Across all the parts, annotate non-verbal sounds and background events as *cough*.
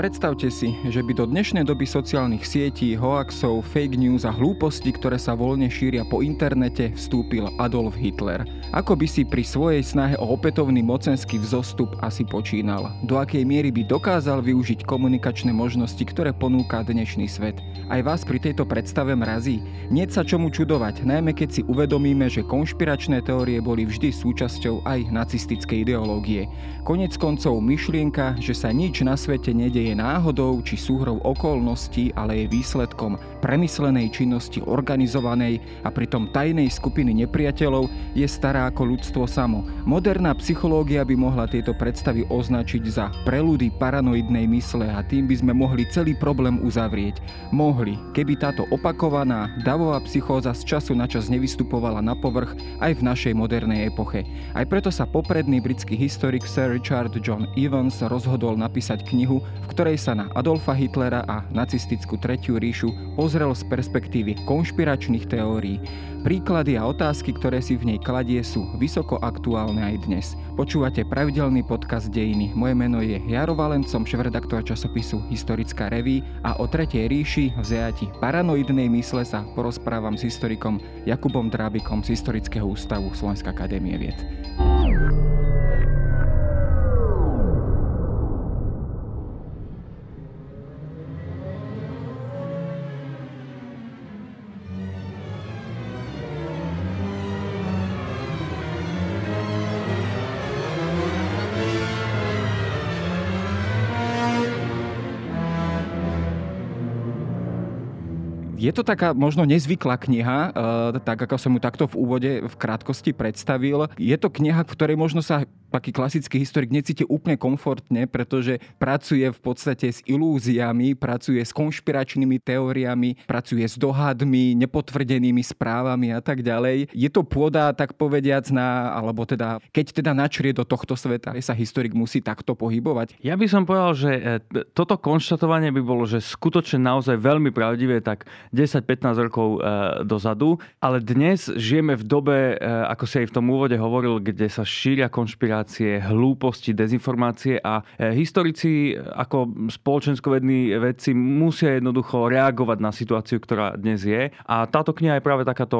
Predstavte si, že by do dnešnej doby sociálnych sietí, hoaxov, fake news a hlúposti, ktoré sa voľne šíria po internete, vstúpil Adolf Hitler. Ako by si pri svojej snahe o opätovný mocenský vzostup asi počínal? Do akej miery by dokázal využiť komunikačné možnosti, ktoré ponúka dnešný svet? Aj vás pri tejto predstave mrazí? Nie sa čomu čudovať, najmä keď si uvedomíme, že konšpiračné teórie boli vždy súčasťou aj nacistickej ideológie. Konec koncov myšlienka, že sa nič na svete nedeje je náhodou či súhrou okolností, ale je výsledkom premyslenej činnosti organizovanej a pritom tajnej skupiny nepriateľov, je stará ako ľudstvo samo. Moderná psychológia by mohla tieto predstavy označiť za preludy paranoidnej mysle a tým by sme mohli celý problém uzavrieť. Mohli, keby táto opakovaná davová psychóza z času na čas nevystupovala na povrch aj v našej modernej epoche. Aj preto sa popredný britský historik Sir Richard John Evans rozhodol napísať knihu, v ktorej sa na Adolfa Hitlera a nacistickú Tretiu ríšu pozrel z perspektívy konšpiračných teórií. Príklady a otázky, ktoré si v nej kladie, sú vysoko aktuálne aj dnes. Počúvate pravidelný podcast Dejiny. Moje meno je Jaro Valencom, šéf-redaktor časopisu Historická reví a o Tretej ríši v zajati paranoidnej mysle sa porozprávam s historikom Jakubom Drábikom z Historického ústavu Slovenská akadémie vied. Je to taká možno nezvyklá kniha, e, tak ako som ju takto v úvode v krátkosti predstavil. Je to kniha, v ktorej možno sa taký klasický historik necíti úplne komfortne, pretože pracuje v podstate s ilúziami, pracuje s konšpiračnými teóriami, pracuje s dohadmi, nepotvrdenými správami a tak ďalej. Je to pôda, tak povediac, na, alebo teda, keď teda načrie do tohto sveta, sa historik musí takto pohybovať? Ja by som povedal, že e, toto konštatovanie by bolo, že skutočne naozaj veľmi pravdivé, tak 10-15 rokov e, dozadu, ale dnes žijeme v dobe, e, ako si aj v tom úvode hovoril, kde sa šíria konšpirácie hlúposti, dezinformácie a e, historici ako spoločenskovední vedci musia jednoducho reagovať na situáciu, ktorá dnes je. A táto kniha je práve takáto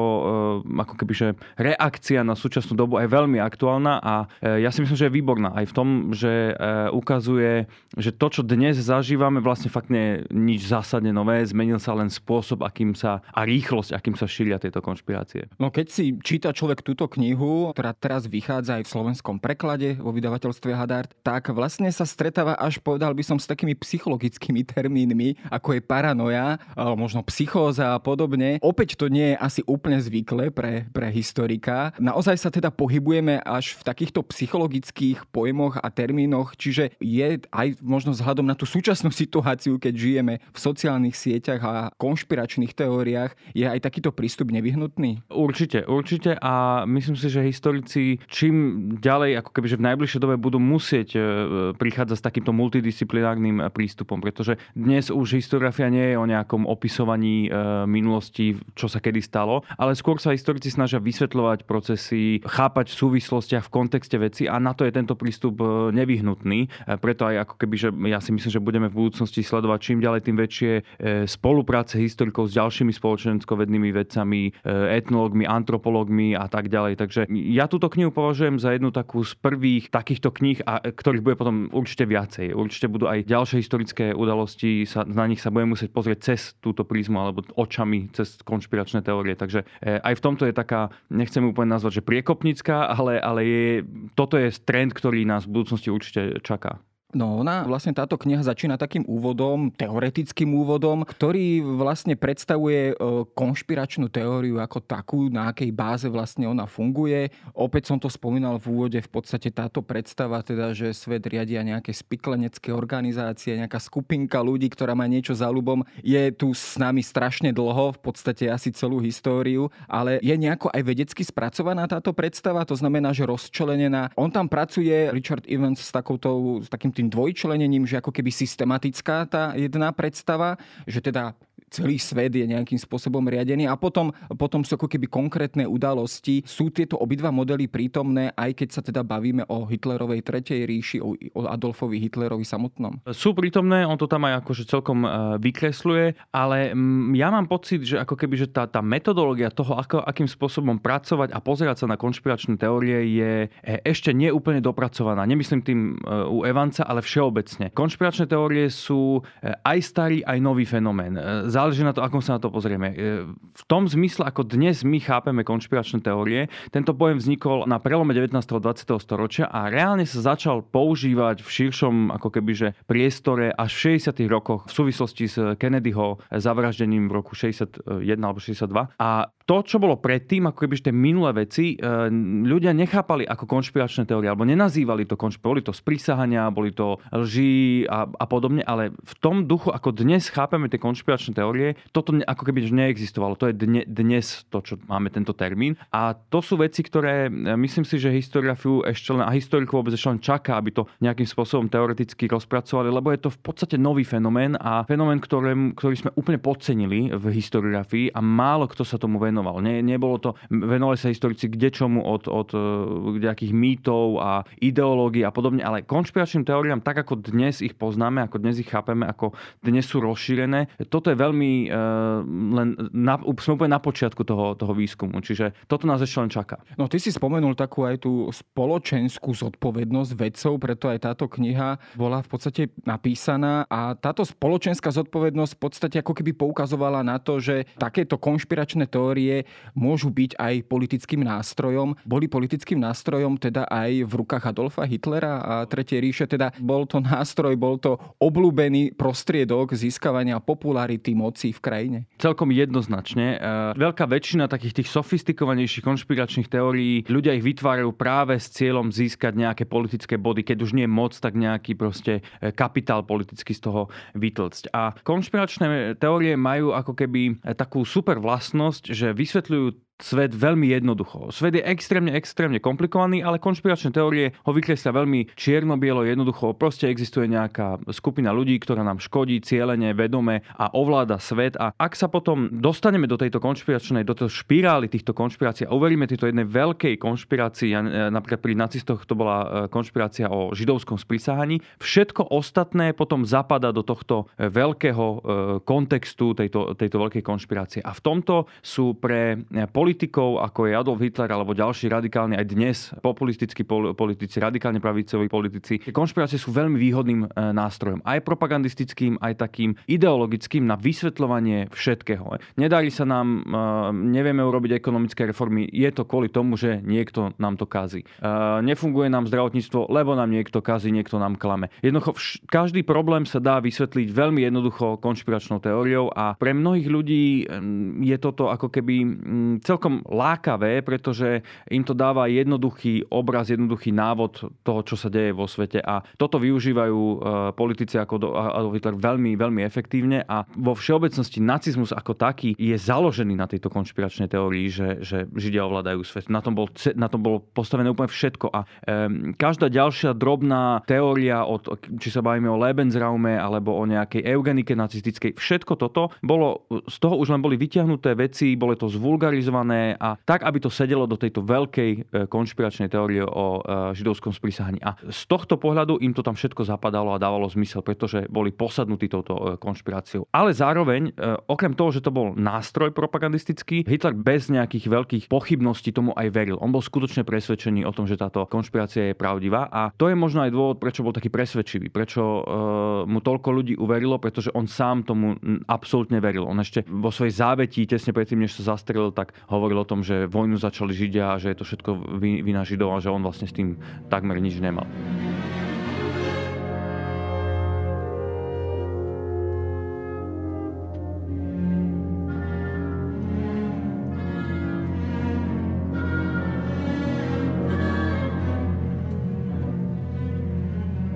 ako keby, že reakcia na súčasnú dobu je veľmi aktuálna a ja si myslím, že je výborná aj v tom, že ukazuje, že to, čo dnes zažívame, vlastne fakt nie je nič zásadne nové, zmenil sa len spôsob, akým sa a rýchlosť, akým sa šíria tieto konšpirácie. No keď si číta človek túto knihu, ktorá teraz vychádza aj v slovenskom preklade, vo vydavateľstve Hadart, tak vlastne sa stretáva až, povedal by som, s takými psychologickými termínmi, ako je paranoja, možno psychóza a podobne. Opäť to nie je asi úplne zvyklé pre, pre historika. Naozaj sa teda pohybujeme až v takýchto psychologických pojmoch a termínoch, čiže je aj možno vzhľadom na tú súčasnú *laughs* situáciu, keď žijeme v sociálnych sieťach a konšpiračných teóriách, je aj takýto prístup nevyhnutný? Určite, určite a myslím si, že historici čím ďalej ako keby, že v najbližšej dobe budú musieť e, prichádzať s takýmto multidisciplinárnym prístupom, pretože dnes už historiografia nie je o nejakom opisovaní e, minulosti, čo sa kedy stalo, ale skôr sa historici snažia vysvetľovať procesy, chápať v súvislostiach, v kontexte veci a na to je tento prístup e, nevyhnutný. Preto aj ako keby, že ja si myslím, že budeme v budúcnosti sledovať čím ďalej, tým väčšie spolupráce historikov ďalšími spoločenskovednými vedcami, etnológmi, antropológmi a tak ďalej. Takže ja túto knihu považujem za jednu takú z prvých takýchto kníh, a ktorých bude potom určite viacej. Určite budú aj ďalšie historické udalosti, sa, na nich sa budeme musieť pozrieť cez túto prízmu alebo očami, cez konšpiračné teórie. Takže e, aj v tomto je taká, nechcem úplne nazvať, že priekopnická, ale, ale je, toto je trend, ktorý nás v budúcnosti určite čaká. No ona, vlastne táto kniha začína takým úvodom, teoretickým úvodom, ktorý vlastne predstavuje e, konšpiračnú teóriu ako takú, na akej báze vlastne ona funguje. Opäť som to spomínal v úvode, v podstate táto predstava, teda, že svet riadia nejaké spiklenecké organizácie, nejaká skupinka ľudí, ktorá má niečo za ľubom, je tu s nami strašne dlho, v podstate asi celú históriu, ale je nejako aj vedecky spracovaná táto predstava, to znamená, že rozčlenená. On tam pracuje, Richard Evans, s, takouto, s takým tým dvojčlenením, že ako keby systematická tá jedna predstava, že teda celý svet je nejakým spôsobom riadený a potom, potom sú ako keby konkrétne udalosti. Sú tieto obidva modely prítomné, aj keď sa teda bavíme o Hitlerovej tretej ríši, o Adolfovi Hitlerovi samotnom? Sú prítomné, on to tam aj akože celkom e, vykresluje, ale ja mám pocit, že ako keby že tá, tá metodológia toho, ako, akým spôsobom pracovať a pozerať sa na konšpiračné teórie je e, ešte neúplne dopracovaná. Nemyslím tým e, u Evanca, ale všeobecne. Konšpiračné teórie sú aj starý, aj nový fenomén. Záleží na to, ako sa na to pozrieme. V tom zmysle, ako dnes my chápeme konšpiračné teórie, tento pojem vznikol na prelome 19. a 20. storočia a reálne sa začal používať v širšom ako keby, priestore až v 60. rokoch v súvislosti s Kennedyho zavraždením v roku 61 alebo 62. A to, čo bolo predtým, ako keby tie minulé veci, e, ľudia nechápali ako konšpiračné teórie, alebo nenazývali to konšpiračné, boli to sprísahania, boli to lži a, a podobne, ale v tom duchu, ako dnes chápeme tie konšpiračné teórie, toto ako keby neexistovalo. To je dne, dnes to, čo máme tento termín. A to sú veci, ktoré e, myslím si, že historiografiu ešte len, a historiku vôbec ešte len čaká, aby to nejakým spôsobom teoreticky rozpracovali, lebo je to v podstate nový fenomén a fenomén, ktorý, ktorý sme úplne podcenili v historiografii a málo kto sa tomu venoval. Nie, nebolo to, venovali sa historici kde čomu od, od e, nejakých mýtov a ideológií a podobne, ale konšpiračným teóriám, tak ako dnes ich poznáme, ako dnes ich chápeme, ako dnes sú rozšírené, toto je veľmi uh, len na, sme úplne na počiatku toho, toho výskumu, čiže toto nás ešte len čaká. No ty si spomenul takú aj tú spoločenskú zodpovednosť vedcov, preto aj táto kniha bola v podstate napísaná a táto spoločenská zodpovednosť v podstate ako keby poukazovala na to, že takéto konšpiračné teórie môžu byť aj politickým nástrojom. Boli politickým nástrojom teda aj v rukách Adolfa Hitlera a Tretie ríše, teda bol to nástroj, bol to obľúbený prostriedok získavania popularity moci v krajine? Celkom jednoznačne. E, veľká väčšina takých tých sofistikovanejších konšpiračných teórií, ľudia ich vytvárajú práve s cieľom získať nejaké politické body, keď už nie je moc, tak nejaký proste e, kapitál politicky z toho vytlcť. A konšpiračné teórie majú ako keby e, takú super vlastnosť, že vysvetľujú svet veľmi jednoducho. Svet je extrémne, extrémne komplikovaný, ale konšpiračné teórie ho vykreslia veľmi čierno-bielo jednoducho. Proste existuje nejaká skupina ľudí, ktorá nám škodí cieľene, vedome a ovláda svet. A ak sa potom dostaneme do tejto konšpiračnej, do tej špirály týchto konšpirácií a uveríme tejto jednej veľkej konšpirácii, e, napríklad pri nacistoch to bola e, konšpirácia o židovskom sprisahaní, všetko ostatné potom zapada do tohto e, veľkého kontextu tejto, tejto veľkej konšpirácie. A v tomto sú pre politické politikov, ako je Adolf Hitler alebo ďalší radikálni aj dnes populistickí politici, radikálne pravicoví politici. Konšpirácie sú veľmi výhodným e, nástrojom, aj propagandistickým, aj takým ideologickým na vysvetľovanie všetkého. Nedarí sa nám, e, nevieme urobiť ekonomické reformy, je to kvôli tomu, že niekto nám to kazí. E, nefunguje nám zdravotníctvo, lebo nám niekto kazí, niekto nám klame. Jednoducho, každý problém sa dá vysvetliť veľmi jednoducho konšpiračnou teóriou a pre mnohých ľudí je toto ako keby celkom celkom lákavé, pretože im to dáva jednoduchý obraz, jednoduchý návod toho, čo sa deje vo svete. A toto využívajú e, politici ako Adolf Hitler veľmi, veľmi efektívne. A vo všeobecnosti nacizmus ako taký je založený na tejto konšpiračnej teórii, že, že Židia ovládajú svet. Na tom, bol, na tom bolo postavené úplne všetko. A um, každá ďalšia drobná teória, od, či sa bavíme o Lebensraume alebo o nejakej eugenike nacistickej, všetko toto bolo, z toho už len boli vyťahnuté veci, bolo to zvulgarizované, spracované a tak, aby to sedelo do tejto veľkej e, konšpiračnej teórie o e, židovskom sprísahaní. A z tohto pohľadu im to tam všetko zapadalo a dávalo zmysel, pretože boli posadnutí touto e, konšpiráciou. Ale zároveň, okrem toho, že to bol nástroj propagandistický, Hitler bez nejakých veľkých pochybností tomu aj veril. On bol skutočne presvedčený o tom, že táto konšpirácia je pravdivá a to je možno aj dôvod, prečo bol taký presvedčivý, prečo mu toľko ľudí uverilo, pretože on sám tomu absolútne veril. On ešte vo svojej závetí, tesne predtým, než sa zastrelil, tak hovoril o tom, že vojnu začali Židia a že je to všetko vina Židov a že on vlastne s tým takmer nič nemal.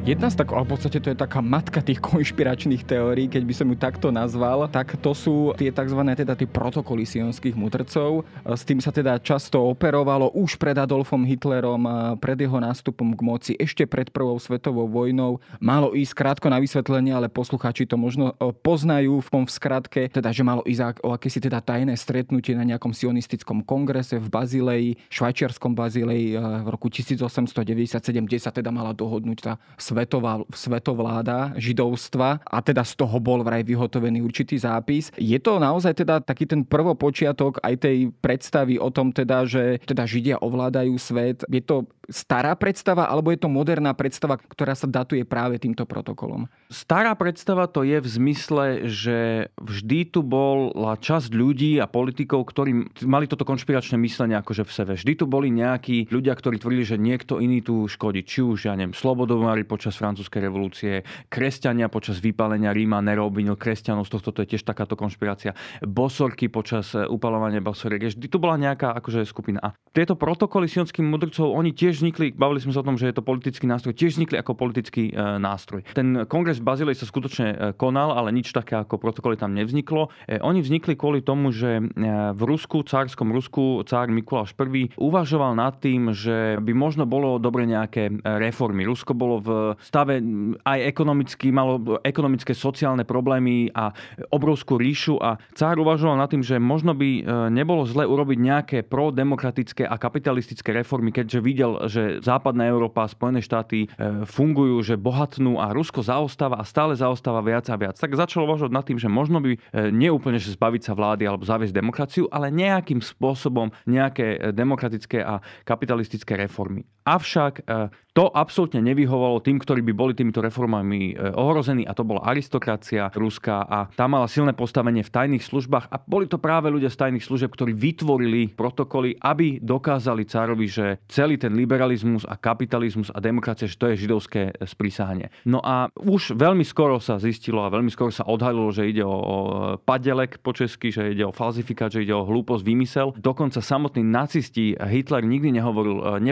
Jedna z tak, ale v podstate to je taká matka tých konšpiračných teórií, keď by som ju takto nazval, tak to sú tie tzv. teda tie protokoly sionských mudrcov. S tým sa teda často operovalo už pred Adolfom Hitlerom, pred jeho nástupom k moci, ešte pred prvou svetovou vojnou. Malo ísť krátko na vysvetlenie, ale poslucháči to možno e, poznajú v tom v skratke, teda že malo ísť o akési teda tajné stretnutie na nejakom sionistickom kongrese v Bazileji, švajčiarskom Bazileji e, v roku 1897, kde sa teda mala dohodnúť tá svetová, svetovláda židovstva a teda z toho bol vraj vyhotovený určitý zápis. Je to naozaj teda taký ten prvopočiatok aj tej predstavy o tom teda, že teda Židia ovládajú svet. Je to stará predstava alebo je to moderná predstava, ktorá sa datuje práve týmto protokolom? Stará predstava to je v zmysle, že vždy tu bola časť ľudí a politikov, ktorí mali toto konšpiračné myslenie akože v sebe. Vždy tu boli nejakí ľudia, ktorí tvrdili, že niekto iný tu škodí. Či už, ja neviem, slobodovári počas francúzskej revolúcie, kresťania počas vypálenia Ríma, Nero obvinil kresťanov, z tohto to je tiež takáto konšpirácia. Bosorky počas e, upalovania bosoriek. Vždy tu bola nejaká akože skupina. A tieto protokoly sionských mudrcov, oni tiež vznikli, bavili sme sa o tom, že je to politický nástroj, tiež vznikli ako politický e, nástroj. Ten kongres Bazilej sa skutočne e, konal, ale nič také ako protokoly tam nevzniklo. Oni vznikli kvôli tomu, že v Rusku, cárskom Rusku, cár Mikuláš I uvažoval nad tým, že by možno bolo dobre nejaké reformy. Rusko bolo v stave aj ekonomicky, malo ekonomické sociálne problémy a obrovskú ríšu a cár uvažoval nad tým, že možno by e, nebolo zle urobiť nejaké prodemokratické a kapitalistické reformy, keďže videl, že západná Európa a Spojené štáty e, fungujú, že bohatnú a Rusko zaostáva a stále zaostáva viac a viac. Tak začal uvažovať nad tým, že možno by e, neúplne že zbaviť sa vlády alebo zaviesť demokraciu, ale nejakým spôsobom nejaké demokratické a kapitalistické reformy. Avšak to absolútne nevyhovalo tým, ktorí by boli týmito reformami e, ohrození a to bola aristokracia ruská a tá mala silné postavenie v tajných službách a boli to práve ľudia z tajných služieb, ktorí vytvorili protokoly, aby dokázali cárovi, že celý ten liberalizmus a kapitalizmus a demokracia, že to je židovské sprísahanie. No a už veľmi skoro sa zistilo a veľmi skoro sa odhalilo, že ide o padelek po česky, že ide o falzifikát, že ide o hlúposť, vymysel. Dokonca samotní nacisti Hitler nikdy nehovoril, e,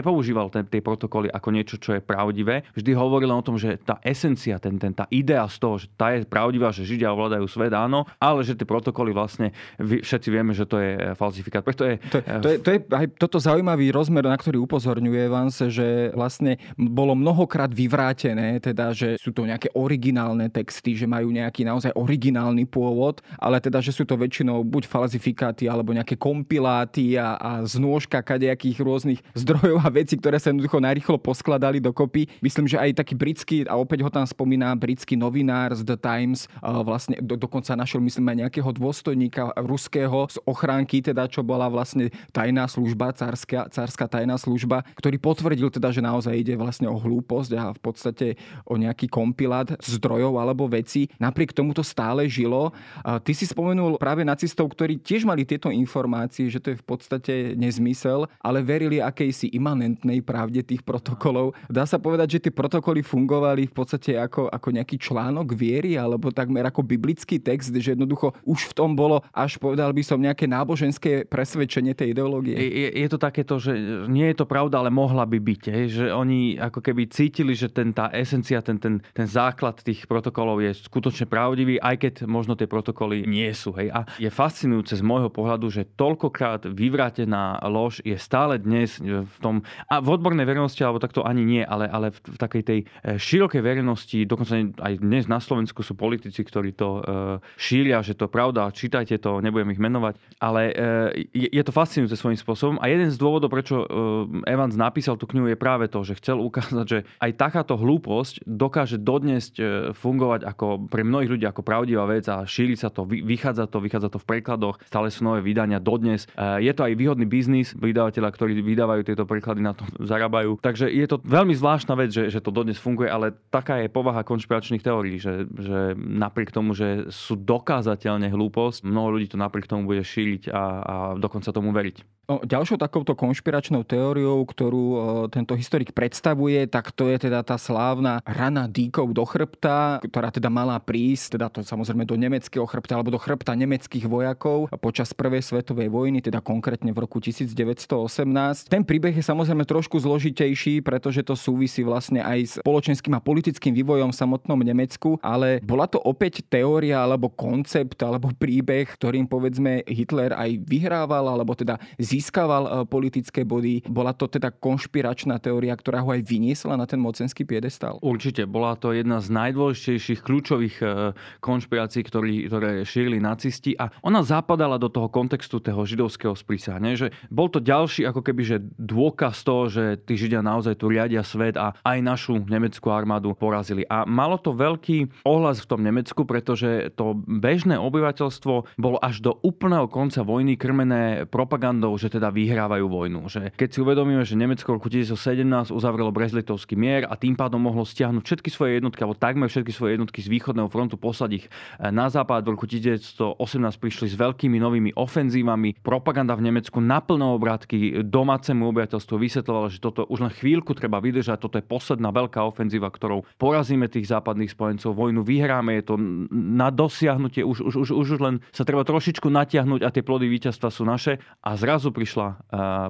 nepoužíval tie protokoly ako niečo čo je pravdivé. Vždy hovoril o tom, že tá esencia, ten, ten, tá idea z toho, že tá je pravdivá, že Židia ovládajú svet, áno, ale že tie protokoly vlastne všetci vieme, že to je eh, falsifikát. Preto je, to, to, je, to je aj toto zaujímavý rozmer, na ktorý upozorňuje Vance, že vlastne bolo mnohokrát vyvrátené, teda, že sú to nejaké originálne texty, že majú nejaký naozaj originálny pôvod, ale teda, že sú to väčšinou buď falzifikáty alebo nejaké kompiláty a, a znôžka kadejakých rôznych *laughs* zdrojov a vecí, ktoré sa jednoducho najrychlo poskladajú dali dokopy. Myslím, že aj taký britský, a opäť ho tam spomína, britský novinár z The Times, vlastne do, dokonca našiel, myslím, aj nejakého dôstojníka ruského z ochránky, teda čo bola vlastne tajná služba, cárska, cárska tajná služba, ktorý potvrdil teda, že naozaj ide vlastne o hlúposť a v podstate o nejaký kompilát zdrojov alebo veci. Napriek tomu to stále žilo. Ty si spomenul práve nacistov, ktorí tiež mali tieto informácie, že to je v podstate nezmysel, ale verili akejsi imanentnej pravde tých protokolov Dá sa povedať, že tie protokoly fungovali v podstate ako, ako nejaký článok viery alebo takmer ako biblický text, že jednoducho už v tom bolo až povedal by som nejaké náboženské presvedčenie tej ideológie. Je, je to takéto, že nie je to pravda, ale mohla by byť. Hej? Že oni ako keby cítili, že ten, tá esencia, ten, ten, ten základ tých protokolov je skutočne pravdivý, aj keď možno tie protokoly nie sú. Hej? A je fascinujúce z môjho pohľadu, že toľkokrát vyvrátená lož je stále dnes v tom, a v odbornej verejnosti, alebo takto ani nie, ale, ale v, v takej tej e, širokej verejnosti, dokonca aj dnes na Slovensku sú politici, ktorí to e, šíria, že to je pravda, čítajte to, nebudem ich menovať, ale e, je, to fascinujúce svojím spôsobom a jeden z dôvodov, prečo Evans napísal tú knihu je práve to, že chcel ukázať, že aj takáto hlúposť dokáže dodnes fungovať ako pre mnohých ľudí ako pravdivá vec a šíri sa to, vychádza to, vychádza to v prekladoch, stále sú nové vydania dodnes. Je to aj výhodný biznis, vydavateľa, ktorí vydávajú tieto preklady, na to zarábajú. Takže je to veľmi zvláštna vec, že, že to dodnes funguje, ale taká je povaha konšpiračných teórií, že, že napriek tomu, že sú dokázateľne hlúposť, mnoho ľudí to napriek tomu bude šíriť a, a dokonca tomu veriť. No, ďalšou takouto konšpiračnou teóriou, ktorú e, tento historik predstavuje, tak to je teda tá slávna rana dýkov do chrbta, ktorá teda mala prísť, teda to samozrejme do nemeckého chrbta alebo do chrbta nemeckých vojakov počas prvej svetovej vojny, teda konkrétne v roku 1918. Ten príbeh je samozrejme trošku zložitejší, pretože to súvisí vlastne aj s spoločenským a politickým vývojom v samotnom Nemecku, ale bola to opäť teória alebo koncept alebo príbeh, ktorým povedzme Hitler aj vyhrával alebo teda získaval e, politické body. Bola to teda konšpiračná teória, ktorá ho aj vyniesla na ten mocenský piedestal? Určite. Bola to jedna z najdôležitejších kľúčových e, konšpirácií, ktorý, ktoré šírili nacisti a ona zapadala do toho kontextu toho židovského sprísahania. Že bol to ďalší ako keby že dôkaz toho, že tí Židia naozaj tu riadia svet a aj našu nemeckú armádu porazili. A malo to veľký ohlas v tom Nemecku, pretože to bežné obyvateľstvo bolo až do úplného konca vojny krmené propagandou, že teda vyhrávajú vojnu. Že keď si uvedomíme, že Nemecko v roku 1917 uzavrelo Brezlitovský mier a tým pádom mohlo stiahnuť všetky svoje jednotky, alebo takmer všetky svoje jednotky z východného frontu, poslať ich eh, na západ. V roku 1918 prišli s veľkými novými ofenzívami. Propaganda v Nemecku naplno obrátky domácemu obyvateľstvu vysvetľovala, že toto už len chvíľku treba vydržať, toto je posledná veľká ofenzíva, ktorou porazíme tých západných spojencov, vojnu vyhráme, je to na dosiahnutie, už, už, už, už len sa treba trošičku natiahnuť a tie plody víťazstva sú naše. A zrazu prišla uh,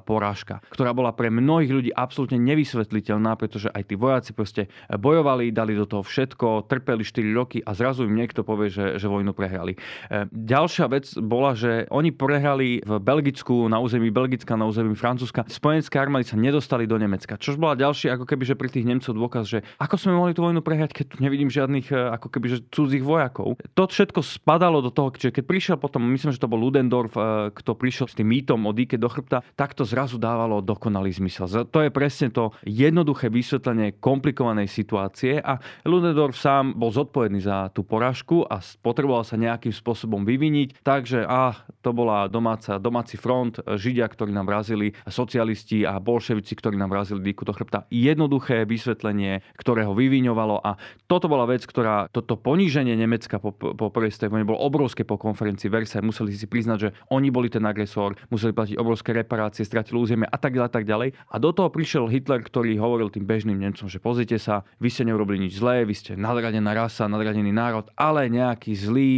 porážka, ktorá bola pre mnohých ľudí absolútne nevysvetliteľná, pretože aj tí vojaci proste bojovali, dali do toho všetko, trpeli 4 roky a zrazu im niekto povie, že, že vojnu prehrali. Uh, ďalšia vec bola, že oni prehrali v Belgicku, na území Belgicka, na území Francúzska. Spojenské armády sa nedostali do Nemecka, čož bola ďalšia ako keby, že pri tých Nemcov dôkaz, že ako sme mohli tú vojnu prehrať, keď tu nevidím žiadnych e, ako keby, že cudzích vojakov. To všetko spadalo do toho, že keď prišiel potom, myslím, že to bol Ludendorff, kto prišiel s tým mýtom o dýke do chrbta, tak to zrazu dávalo dokonalý zmysel. To je presne to jednoduché vysvetlenie komplikovanej situácie a Ludendorff sám bol zodpovedný za tú porážku a potreboval sa nejakým spôsobom vyviniť, takže a to bola domáca, domáci front, Židia, ktorí nám vrazili, socialisti a bolševici, ktorí nám vrazili dýku do chrbta. Jednoduché vysvetlenie, ktoré ho vyviňovalo a toto bola vec, ktorá, toto poníženie Nemecka po, po prvej vojne bolo obrovské po konferencii Versailles. Museli si priznať, že oni boli ten agresor, museli platiť obrovské reparácie, stratili územie a tak ďalej, tak ďalej. A do toho prišiel Hitler, ktorý hovoril tým bežným Nemcom, že pozrite sa, vy ste neurobili nič zlé, vy ste nadradená rasa, nadradený národ, ale nejakí zlí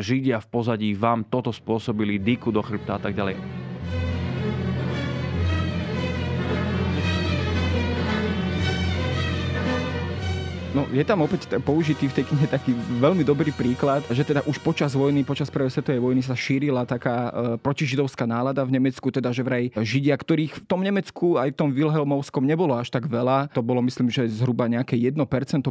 Židia v pozadí vám toto spôsobili, dýku do chrbta a tak ďalej. No, je tam opäť použitý v tej knihe taký veľmi dobrý príklad, že teda už počas vojny, počas prvej svetovej vojny sa šírila taká e, protižidovská nálada v Nemecku, teda že vraj Židia, ktorých v tom Nemecku aj v tom Wilhelmovskom nebolo až tak veľa, to bolo myslím, že zhruba nejaké 1%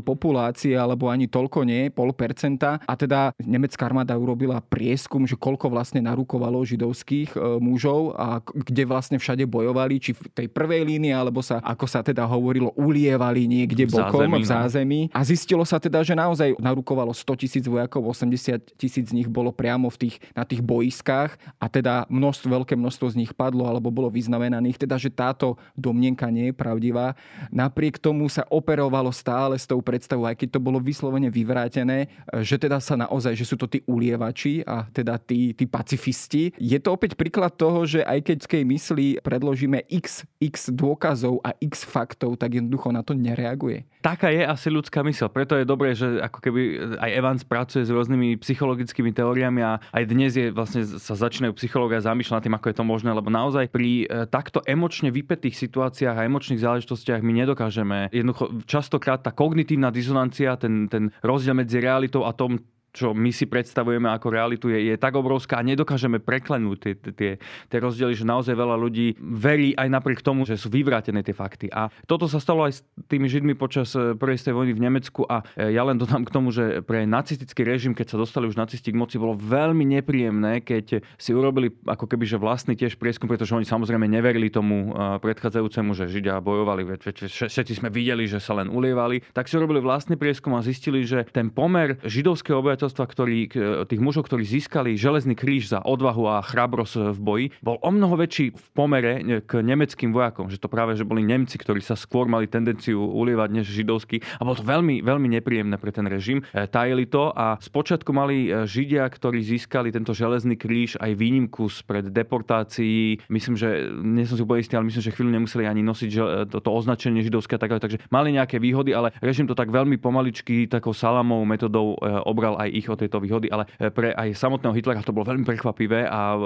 populácie, alebo ani toľko nie, pol percenta. A teda nemecká armáda urobila prieskum, že koľko vlastne narukovalo židovských e, mužov a kde vlastne všade bojovali, či v tej prvej línii, alebo sa, ako sa teda hovorilo, ulievali niekde bokom v zázemí. V zázemí zemi. A zistilo sa teda, že naozaj narukovalo 100 tisíc vojakov, 80 tisíc z nich bolo priamo v tých, na tých boiskách a teda množstvo, veľké množstvo z nich padlo alebo bolo vyznamenaných, teda že táto domnenka nie je pravdivá. Napriek tomu sa operovalo stále s tou predstavou, aj keď to bolo vyslovene vyvrátené, že teda sa naozaj, že sú to tí ulievači a teda tí, tí pacifisti. Je to opäť príklad toho, že aj keď v mysli predložíme x, x dôkazov a x faktov, tak jednoducho na to nereaguje. Taká je asi ľudská mysel. Preto je dobré, že ako keby aj Evans pracuje s rôznymi psychologickými teóriami a aj dnes je vlastne sa začínajú psychológia zamýšľať nad tým, ako je to možné, lebo naozaj pri e, takto emočne vypetých situáciách a emočných záležitostiach my nedokážeme. Jednoducho častokrát tá kognitívna dizonancia, ten, ten rozdiel medzi realitou a tom, čo my si predstavujeme ako realitu, je, je tak obrovská a nedokážeme preklenúť tie, tie, tie rozdiely, že naozaj veľa ľudí verí aj napriek tomu, že sú vyvrátené tie fakty. A toto sa stalo aj s tými Židmi počas e, prvej stej vojny v Nemecku a e, ja len dodám k tomu, že pre nacistický režim, keď sa dostali už nacisti k moci, bolo veľmi nepríjemné, keď si urobili ako keby že vlastný tiež prieskum, pretože oni samozrejme neverili tomu e, predchádzajúcemu, že Židia bojovali, všetci sme videli, že sa len ulievali, tak si urobili vlastný prieskum a zistili, že ten pomer židovského obyvateľstva obyvateľstva, ktorí, tých mužov, ktorí získali železný kríž za odvahu a chrabrosť v boji, bol o mnoho väčší v pomere k nemeckým vojakom. Že to práve, že boli Nemci, ktorí sa skôr mali tendenciu ulievať než židovskí. A bolo to veľmi, veľmi nepríjemné pre ten režim. E, tajili to a spočiatku mali e, Židia, ktorí získali tento železný kríž aj výnimku spred deportácií. Myslím, že, nie som si úplne istý, ale myslím, že chvíľu nemuseli ani nosiť že, to, to označenie židovské a tak takže mali nejaké výhody, ale režim to tak veľmi pomaličky takou salamou metodou e, obral aj ich o tejto výhody, ale pre aj samotného Hitlera to bolo veľmi prekvapivé a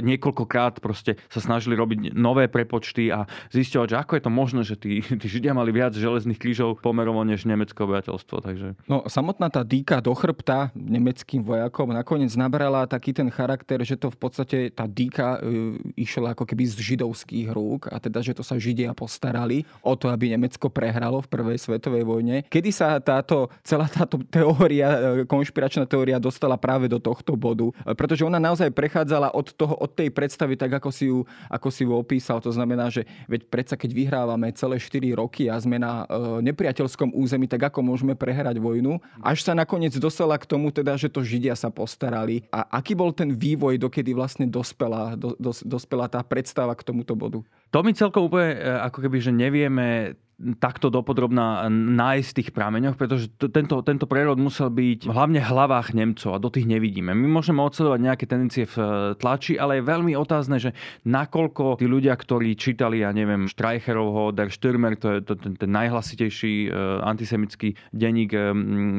niekoľkokrát proste sa snažili robiť nové prepočty a zisťovať, že ako je to možné, že tí, *laughs* tí Židia mali viac železných krížov pomerovo než nemecké obyvateľstvo. Takže... No samotná tá dýka do chrbta nemeckým vojakom nakoniec nabrala taký ten charakter, že to v podstate tá dýka e, išla ako keby z židovských rúk a teda, že to sa Židia postarali o to, aby Nemecko prehralo v prvej svetovej vojne. Kedy sa táto, celá táto teória, e, konšpiračná teória dostala práve do tohto bodu? E, pretože ona naozaj prechádzala od, toho, od tej predstavy, tak ako si, ju, ako si ju opísal. To znamená, že veď predsa keď vyhrávame celé 4 roky a sme na e, nepriateľskom území, tak ako môžeme prehrať vojnu? Až sa nakoniec dostala k tomu teda, že to Židia sa postarali. A aký bol ten vývoj, dokedy vlastne dospela, do, dos, dospela tá predstava k tomuto bodu? To my celkom úplne e, ako keby, že nevieme takto dopodrobná nájsť v tých prameňoch, pretože to, tento, tento prerod musel byť hlavne v hlavách Nemcov a do tých nevidíme. My môžeme odsledovať nejaké tendencie v eh, tlači, ale je veľmi otázne, že nakoľko tí ľudia, ktorí čítali, ja neviem, Streicherovho, Der Stürmer, to je to, ten, ten najhlasitejší uh, antisemický denník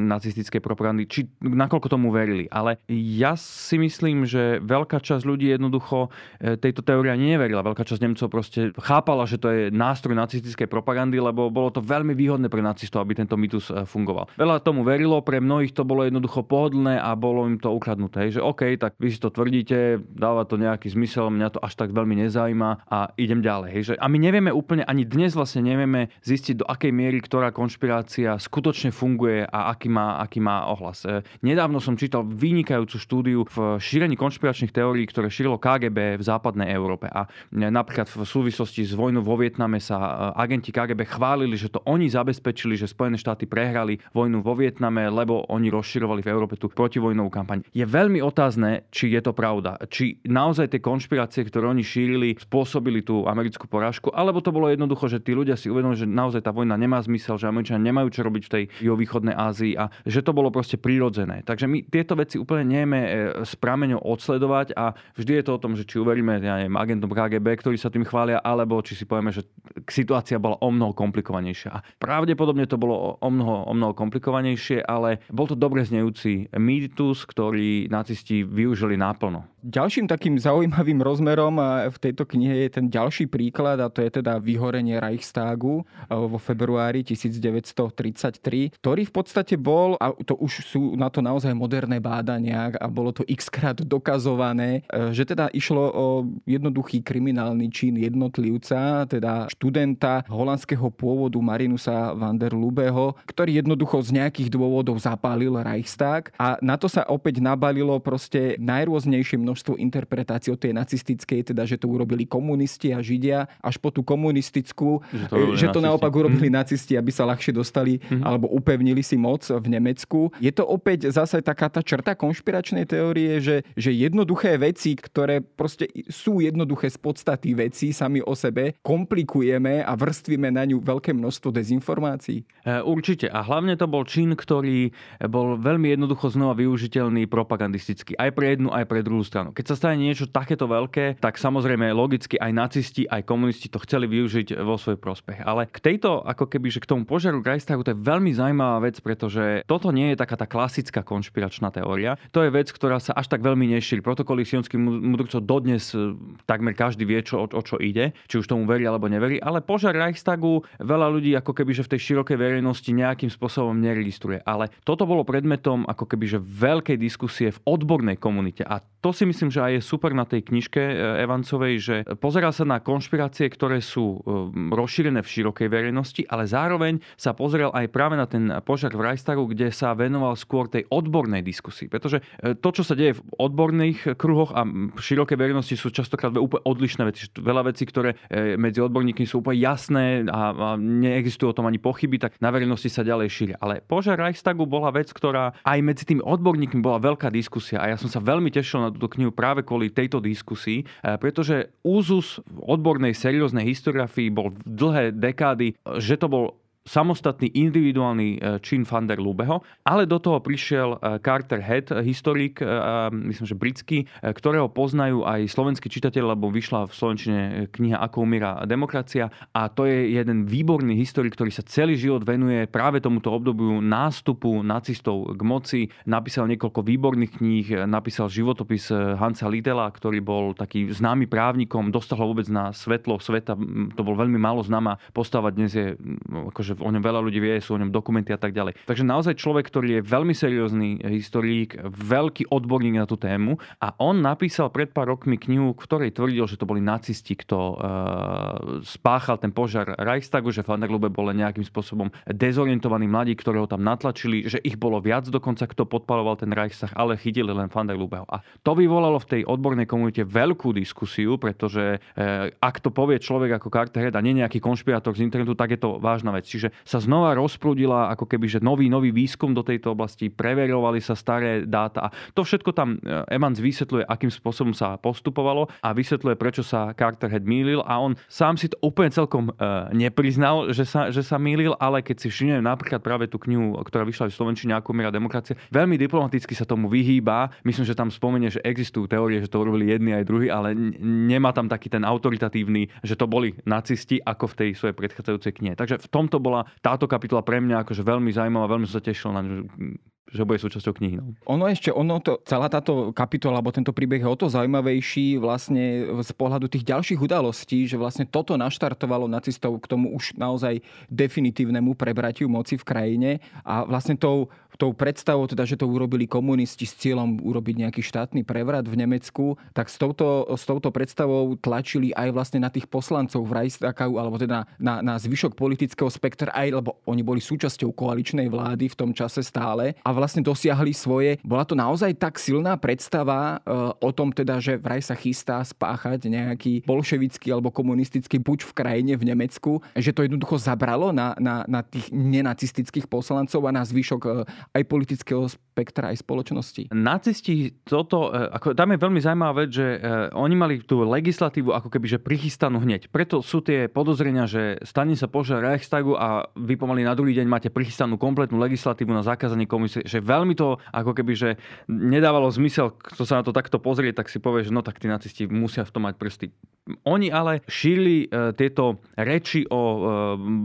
nacistickej propagandy, či nakoľko tomu verili. Ale ja si myslím, že veľká časť ľudí jednoducho tejto teória neverila. Veľká časť Nemcov proste chápala, že to je nástroj nacistickej propagandy, lebo bolo to veľmi výhodné pre nacistov, aby tento mýtus e, fungoval. Veľa tomu verilo, pre mnohých to bolo jednoducho pohodlné a bolo im to ukradnuté. Že OK, tak vy si to tvrdíte, dáva to nejaký zmysel, mňa to až tak veľmi nezaujíma a idem ďalej. Hej. Že, a my nevieme úplne, ani dnes vlastne nevieme zistiť, do akej miery ktorá konšpirácia skutočne funguje a aký má, aký má ohlas. E, nedávno som čítal vynikajúcu štúdiu v šírení konšpiračných teórií, ktoré šírilo KGB v západnej Európe. A e, napríklad v súvislosti s vojnou vo Vietname sa agenti KGB chválili, že to oni zabezpečili, že Spojené štáty prehrali vojnu vo Vietname, lebo oni rozširovali v Európe tú protivojnovú kampaň. Je veľmi otázne, či je to pravda. Či naozaj tie konšpirácie, ktoré oni šírili, spôsobili tú americkú porážku, alebo to bolo jednoducho, že tí ľudia si uvedomili, že naozaj tá vojna nemá zmysel, že Američania nemajú čo robiť v tej juhovýchodnej Ázii a že to bolo proste prirodzené. Takže my tieto veci úplne nevieme s e, prameňou odsledovať a vždy je to o tom, že či uveríme ja neviem, agentom KGB, ktorí sa tým chvália, alebo či si povieme, že situácia bola o mnoho komplikovanejšia. A pravdepodobne to bolo o mnoho, o mnoho komplikovanejšie, ale bol to dobre znejúci mýtus, ktorý nacisti využili naplno. Ďalším takým zaujímavým rozmerom v tejto knihe je ten ďalší príklad a to je teda vyhorenie Reichstagu vo februári 1933, ktorý v podstate bol, a to už sú na to naozaj moderné bádania a bolo to x krát dokazované, e, že teda išlo o jednoduchý kriminálny čin jednotlivca, teda študenta holandského pôvodu Marinusa van der Lubeho, ktorý jednoducho z nejakých dôvodov zapálil Reichstag a na to sa opäť nabalilo proste najrôznejšie množstvo interpretácií od tej nacistickej, teda že to urobili komunisti a židia, až po tú komunistickú, že to, že to naopak urobili mm. nacisti, aby sa ľahšie dostali mm. alebo upevnili si moc v Nemecku. Je to opäť zase taká tá črta konšpiračnej teórie, že, že jednoduché veci, ktoré proste sú jednoduché z podstaty veci sami o sebe, komplikujeme a vrstvíme na ňu veľké množstvo dezinformácií? E, určite. A hlavne to bol čin, ktorý bol veľmi jednoducho znova využiteľný propagandisticky. Aj pre jednu, aj pre druhú stranu. Keď sa stane niečo takéto veľké, tak samozrejme logicky aj nacisti, aj komunisti to chceli využiť vo svoj prospech. Ale k tejto, ako keby, že k tomu požiaru Reichstagu, to je veľmi zaujímavá vec, pretože toto nie je taká tá klasická konšpiračná teória. To je vec, ktorá sa až tak veľmi nešíri. Protokoly sionských mudrcov dodnes e, takmer každý vie, čo, o, o čo ide, či už tomu verí alebo neverí, ale požiar Reichstagu veľa ľudí ako keby, že v tej širokej verejnosti nejakým spôsobom neregistruje. Ale toto bolo predmetom ako keby, že veľkej diskusie v odbornej komunite. A to si myslím, že aj je super na tej knižke e, Evancovej, že pozerá sa na konšpirácie, ktoré sú e, rozšírené v širokej verejnosti, ale zároveň sa pozrel aj práve na ten požiar v Reichstagu, kde sa venoval skôr tej odbornej diskusii. Pretože e, to, čo sa deje v odborných kruhoch a v širokej verejnosti sú častokrát úplne odlišné veci. Veľa vecí, ktoré medzi odborníkmi sú úplne jasné a neexistujú o tom ani pochyby, tak na verejnosti sa ďalej šíria. Ale požiar Reichstagu bola vec, ktorá aj medzi tými odborníkmi bola veľká diskusia a ja som sa veľmi tešil na túto knihu práve kvôli tejto diskusii, e, pretože úzus odbornej, serióznej historiografii bol dlhé dekády, že to bol samostatný individuálny e, čin van der Lubeho, ale do toho prišiel e, Carter Head, historik, e, myslím, že britský, ktorého poznajú aj slovenskí čitatelia, lebo vyšla v slovenčine kniha Ako umiera demokracia a to je jeden výborný historik, ktorý sa celý život venuje práve tomuto obdobiu nástupu nacistov k moci. Napísal niekoľko výborných kníh, napísal životopis Hansa Lidela, ktorý bol taký známy právnikom, dostal ho vôbec na svetlo sveta, to bol veľmi málo známa postava, dnes je akože o ňom veľa ľudí vie, sú o ňom dokumenty a tak ďalej. Takže naozaj človek, ktorý je veľmi seriózny historik, veľký odborník na tú tému a on napísal pred pár rokmi knihu, v ktorej tvrdil, že to boli nacisti, kto uh, spáchal ten požiar Reichstagu, že Van der Lube bol nejakým spôsobom dezorientovaní mladí, ktorého tam natlačili, že ich bolo viac dokonca, kto podpaloval ten Reichstag, ale chytili len Van der Lubeho. A to vyvolalo v tej odbornej komunite veľkú diskusiu, pretože uh, ak to povie človek ako Carter a nie nejaký konšpirátor z internetu, tak je to vážna vec. Čiže sa znova rozprúdila ako keby, že nový, nový výskum do tejto oblasti, preverovali sa staré dáta a to všetko tam e, Evans vysvetľuje, akým spôsobom sa postupovalo a vysvetľuje, prečo sa Carter Head mýlil a on sám si to úplne celkom uh, nepriznal, že sa, že sa mýlil, ale keď si všimneme napríklad práve tú knihu, ktorá vyšla v Slovenčine ako miera demokracie, veľmi diplomaticky sa tomu vyhýba. Myslím, že tam spomenie, že existujú teórie, že to urobili jedni aj druhý, ale nemá tam taký ten autoritatívny, že to boli nacisti ako v tej svojej predchádzajúcej knihe. Takže v tomto bola táto kapitola pre mňa akože veľmi zaujímavá, veľmi som sa tešil na ňu že bude súčasťou knihy. No. Ono ešte, ono to, celá táto kapitola, alebo tento príbeh je o to zaujímavejší vlastne z pohľadu tých ďalších udalostí, že vlastne toto naštartovalo nacistov k tomu už naozaj definitívnemu prebratiu moci v krajine a vlastne tou tou predstavou, teda, že to urobili komunisti s cieľom urobiť nejaký štátny prevrat v Nemecku, tak s touto, s touto predstavou tlačili aj vlastne na tých poslancov v Reichstagu, alebo teda na, na zvyšok politického spektra, aj lebo oni boli súčasťou koaličnej vlády v tom čase stále a vlastne dosiahli svoje. Bola to naozaj tak silná predstava e, o tom teda, že vraj sa chystá spáchať nejaký bolševický alebo komunistický puč v krajine v Nemecku, že to jednoducho zabralo na, na, na tých nenacistických poslancov a na zvyšok e, aj politického spektra, aj spoločnosti. Nacisti toto, e, ako, tam je veľmi zaujímavá vec, že oni mali tú legislatívu ako keby, že prichystanú hneď. Preto sú tie podozrenia, že stane sa požiar Reichstagu a vy pomaly na druhý deň máte prichystanú kompletnú legislatívu na zakázanie komisie, že veľmi to ako keby, že nedávalo zmysel, kto sa na to takto pozrie, tak si povie, že no tak tí nacisti musia v tom mať prsty. Oni ale šírili uh, tieto reči o uh,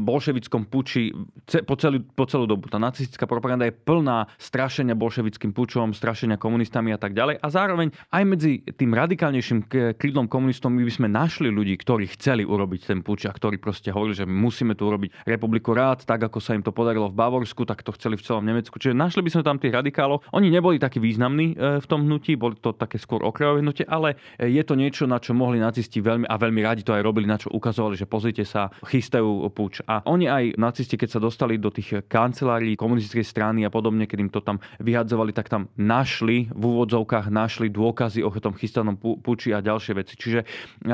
bolševickom puči ce, po, celú, po celú dobu. Tá nacistická propaganda je plná strašenia bolševickým pučom, strašenia komunistami a tak ďalej. A zároveň aj medzi tým radikálnejším krídlom komunistom my by sme našli ľudí, ktorí chceli urobiť ten puč a ktorí proste hovorili, že musíme tu urobiť republiku rád, tak ako sa im to podarilo v Bavorsku, tak to chceli v celom Nemecku. Čiže našli by sme tam tých radikálov. Oni neboli takí významní e, v tom hnutí, boli to také skôr okrajové hnutie, ale e, je to niečo, na čo mohli nacisti veľmi a veľmi radi to aj robili, na čo ukazovali, že pozrite sa, chystajú puč. A oni aj nacisti, keď sa dostali do tých kancelárií komunistickej strany a podobne, keď im to tam vyhadzovali, tak tam našli, v úvodzovkách našli dôkazy o tom chystanom puči a ďalšie veci. Čiže e,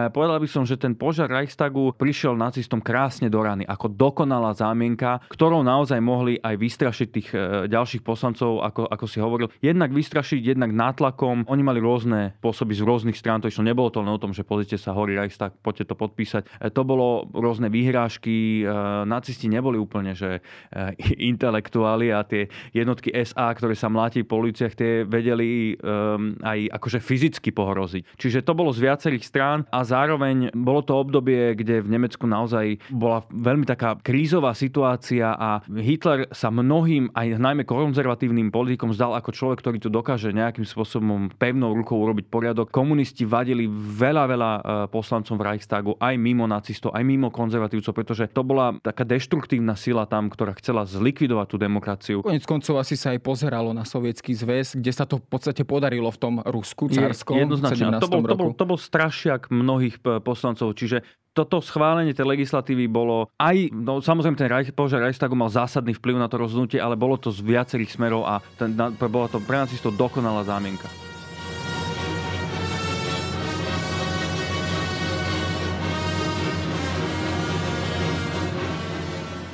povedal by som, že ten požiar Reichstagu prišiel nacistom krásne do rany, ako dokonalá zámienka, ktorou naozaj mohli aj vystrašiť tých ďalších poslancov, ako, ako si hovoril. Jednak vystrašiť, jednak nátlakom. Oni mali rôzne spôsoby z rôznych strán, to išlo nebolo to len o tom, že pozrite sa horí Reichstag, poďte to podpísať. E, to bolo rôzne výhrážky, nacisti neboli úplne, že *laughs* intelektuáli a tie jednotky SA, ktoré sa mláti po uliciach, tie vedeli um, aj akože fyzicky pohroziť. Čiže to bolo z viacerých strán a zároveň bolo to obdobie, kde v Nemecku naozaj bola veľmi taká krízová situácia a Hitler sa mnohým, aj najmä konzervatívnym politikom zdal ako človek, ktorý tu dokáže nejakým spôsobom pevnou rukou urobiť poriadok. Komunisti vadili veľa, veľa e, poslancom v Reichstagu, aj mimo nacistov, aj mimo konzervatívcov, pretože to bola taká deštruktívna sila tam, ktorá chcela zlikvidovať tú demokraciu. Konec koncov asi sa aj pozeralo na sovietský zväz, kde sa to v podstate podarilo v tom Rusku carskom. Je, jednoznačne. To bol, to, bol, to bol strašiak mnohých poslancov. Čiže toto schválenie tej legislatívy bolo aj, no samozrejme ten Reich, požiar Reichstagu mal zásadný vplyv na to rozhodnutie, ale bolo to z viacerých smerov a ten, na, bola to pre nacistov dokonalá zámienka.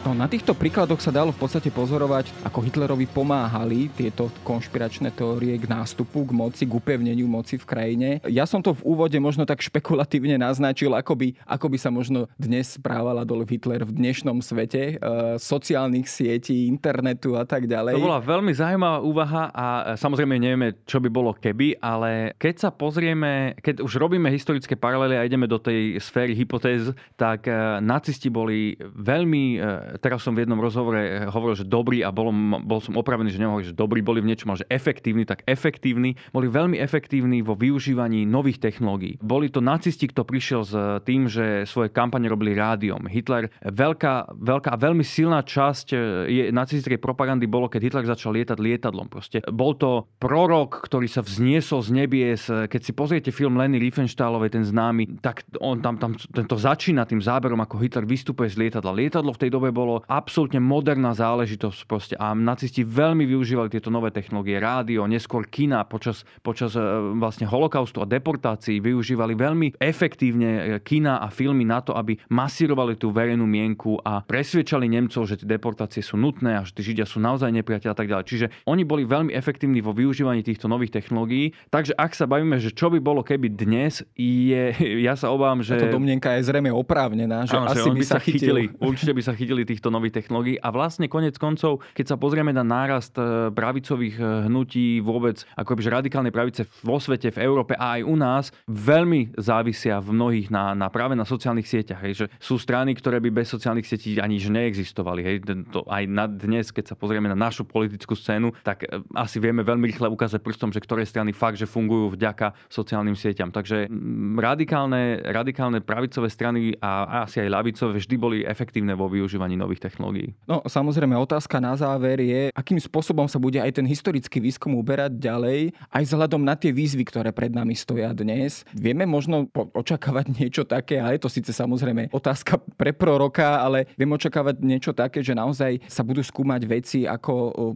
No, na týchto príkladoch sa dalo v podstate pozorovať, ako Hitlerovi pomáhali tieto konšpiračné teórie k nástupu, k moci, k upevneniu moci v krajine. Ja som to v úvode možno tak špekulatívne naznačil, ako by, ako by sa možno dnes správala Adolf Hitler v dnešnom svete, e, sociálnych sietí, internetu a tak ďalej. To bola veľmi zaujímavá úvaha a e, samozrejme nevieme, čo by bolo keby, ale keď sa pozrieme, keď už robíme historické paralely a ideme do tej sféry hypotéz, tak e, nacisti boli veľmi teraz som v jednom rozhovore eh, hovoril, že dobrý a bol, bol som opravený, že nehovorím, že dobrý boli v niečom, ale že efektívni, tak efektívni. Boli veľmi efektívni vo využívaní nových technológií. Boli to nacisti, kto prišiel s tým, že svoje kampane robili rádiom. Hitler, veľká, veľká a veľmi silná časť eh, je, nacistickej propagandy bolo, keď Hitler začal lietať lietadlom. Proste bol to prorok, ktorý sa vzniesol z nebies. Keď si pozriete film Lenny Riefenstahlovej, ten známy, tak on tam, tam tento začína tým záberom, ako Hitler vystupuje z lietadla. Lietadlo v tej dobe bolo bolo absolútne moderná záležitosť proste a nacisti veľmi využívali tieto nové technológie, rádio, neskôr kina počas, počas e, vlastne holokaustu a deportácií využívali veľmi efektívne e, kina a filmy na to, aby masírovali tú verejnú mienku a presviečali Nemcov, že tie deportácie sú nutné a že tí Židia sú naozaj nepriateľ a tak ďalej. Čiže oni boli veľmi efektívni vo využívaní týchto nových technológií. Takže ak sa bavíme, že čo by bolo keby dnes, je, *laughs* ja sa obávam, že... Táto domnenka je zrejme oprávnená, že Áno, asi že by, by sa chytili. chytili. Určite by sa chytili tých týchto nových technológií. A vlastne konec koncov, keď sa pozrieme na nárast e, pravicových e, hnutí vôbec, ako že radikálnej pravice vo svete, v Európe a aj u nás, veľmi závisia v mnohých na, na práve na sociálnych sieťach. Hej, že sú strany, ktoré by bez sociálnych sietí ani neexistovali. Hej. To aj na dnes, keď sa pozrieme na našu politickú scénu, tak e, asi vieme veľmi rýchle ukázať prstom, že ktoré strany fakt, že fungujú vďaka sociálnym sieťam. Takže radikálne, radikálne pravicové strany a asi aj ľavicové vždy boli efektívne vo využívaní nových technológií. No samozrejme, otázka na záver je, akým spôsobom sa bude aj ten historický výskum uberať ďalej, aj vzhľadom na tie výzvy, ktoré pred nami stoja dnes. Vieme možno očakávať niečo také, a je to síce samozrejme otázka pre proroka, ale vieme očakávať niečo také, že naozaj sa budú skúmať veci ako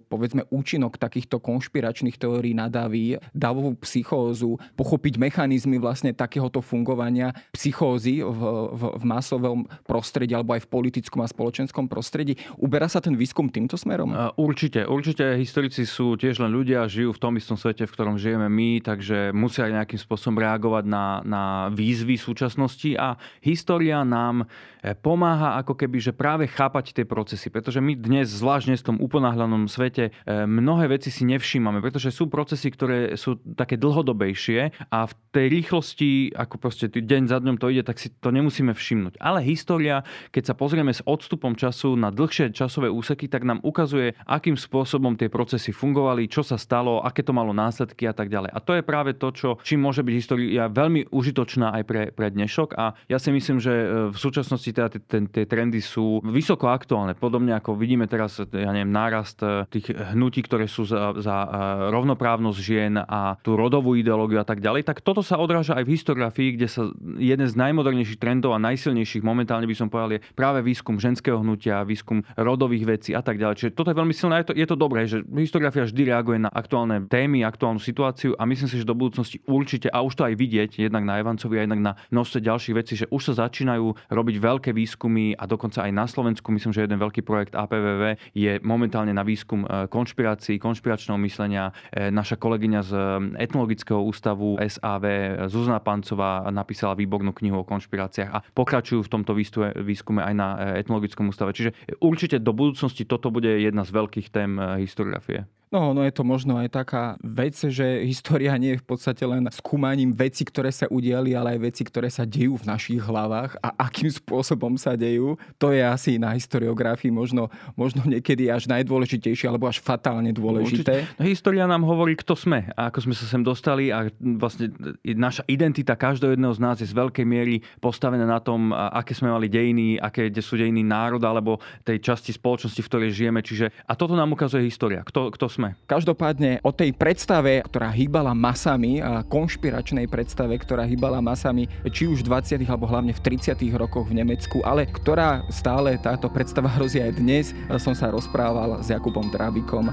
povedzme účinok takýchto konšpiračných teórií na davy, davovú psychózu, pochopiť mechanizmy vlastne takéhoto fungovania psychózy v, v, v masovom prostredí alebo aj v politickom a spoločenskom politickom prostredí. Uberá sa ten výskum týmto smerom? Určite. Určite historici sú tiež len ľudia, žijú v tom istom svete, v ktorom žijeme my, takže musia nejakým spôsobom reagovať na, na výzvy súčasnosti a história nám e, pomáha ako keby, že práve chápať tie procesy, pretože my dnes, zvlášť dnes v tom uponáhľanom svete, e, mnohé veci si nevšímame, pretože sú procesy, ktoré sú také dlhodobejšie a v tej rýchlosti, ako proste deň za dňom to ide, tak si to nemusíme všimnúť. Ale história, keď sa pozrieme s odstupom času, času na dlhšie časové úseky, tak nám ukazuje, akým spôsobom tie procesy fungovali, čo sa stalo, aké to malo následky a tak ďalej. A to je práve to, čo, čím môže byť história veľmi užitočná aj pre, pre dnešok. A ja si myslím, že e, v súčasnosti teda tie trendy sú vysoko aktuálne. Podobne ako vidíme teraz, ja neviem, nárast e, tých hnutí, ktoré sú za, za e, rovnoprávnosť žien a tú rodovú ideológiu a tak ďalej, tak toto sa odráža aj v historiografii, kde sa jeden z najmodernejších trendov a najsilnejších momentálne by som povedal je práve výskum ženského hnutia hnutia, výskum rodových vecí a tak ďalej. Čiže toto je veľmi silné. Je to, je to dobré, že historiografia vždy reaguje na aktuálne témy, aktuálnu situáciu a myslím si, že do budúcnosti určite, a už to aj vidieť, jednak na Evancovi a jednak na množstve ďalších vecí, že už sa začínajú robiť veľké výskumy a dokonca aj na Slovensku, myslím, že jeden veľký projekt APVV je momentálne na výskum e, konšpirácií, konšpiračného myslenia. E, naša kolegyňa z etnologického ústavu SAV Zuzana Pancová napísala výbornú knihu o konšpiráciách a pokračujú v tomto výskume aj na e, etnologickom ústave Čiže určite do budúcnosti toto bude jedna z veľkých tém eh, historiografie. No, no je to možno aj taká vec, že história nie je v podstate len skúmaním veci, ktoré sa udiali, ale aj veci, ktoré sa dejú v našich hlavách a akým spôsobom sa dejú. To je asi na historiografii možno, možno niekedy až najdôležitejšie alebo až fatálne dôležité. No, história nám hovorí, kto sme a ako sme sa sem dostali a vlastne naša identita každého jedného z nás je z veľkej miery postavená na tom, aké sme mali dejiny, aké sú dejiny národa alebo tej časti spoločnosti, v ktorej žijeme. Čiže, a toto nám ukazuje história, kto, kto sme sme. Každopádne o tej predstave, ktorá hýbala masami, a konšpiračnej predstave, ktorá hýbala masami, či už v 20. alebo hlavne v 30. rokoch v Nemecku, ale ktorá stále táto predstava hrozí aj dnes, som sa rozprával s Jakubom Drábikom.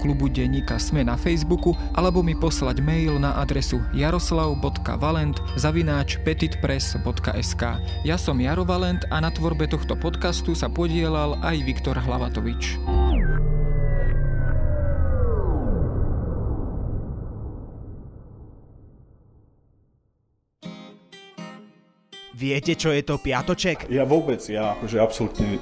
klubu denníka Sme na Facebooku alebo mi poslať mail na adresu jaroslav.valent zavináč petitpress.sk Ja som Jaro Valent a na tvorbe tohto podcastu sa podielal aj Viktor Hlavatovič. Viete, čo je to piatoček? Ja vôbec, ja akože absolútne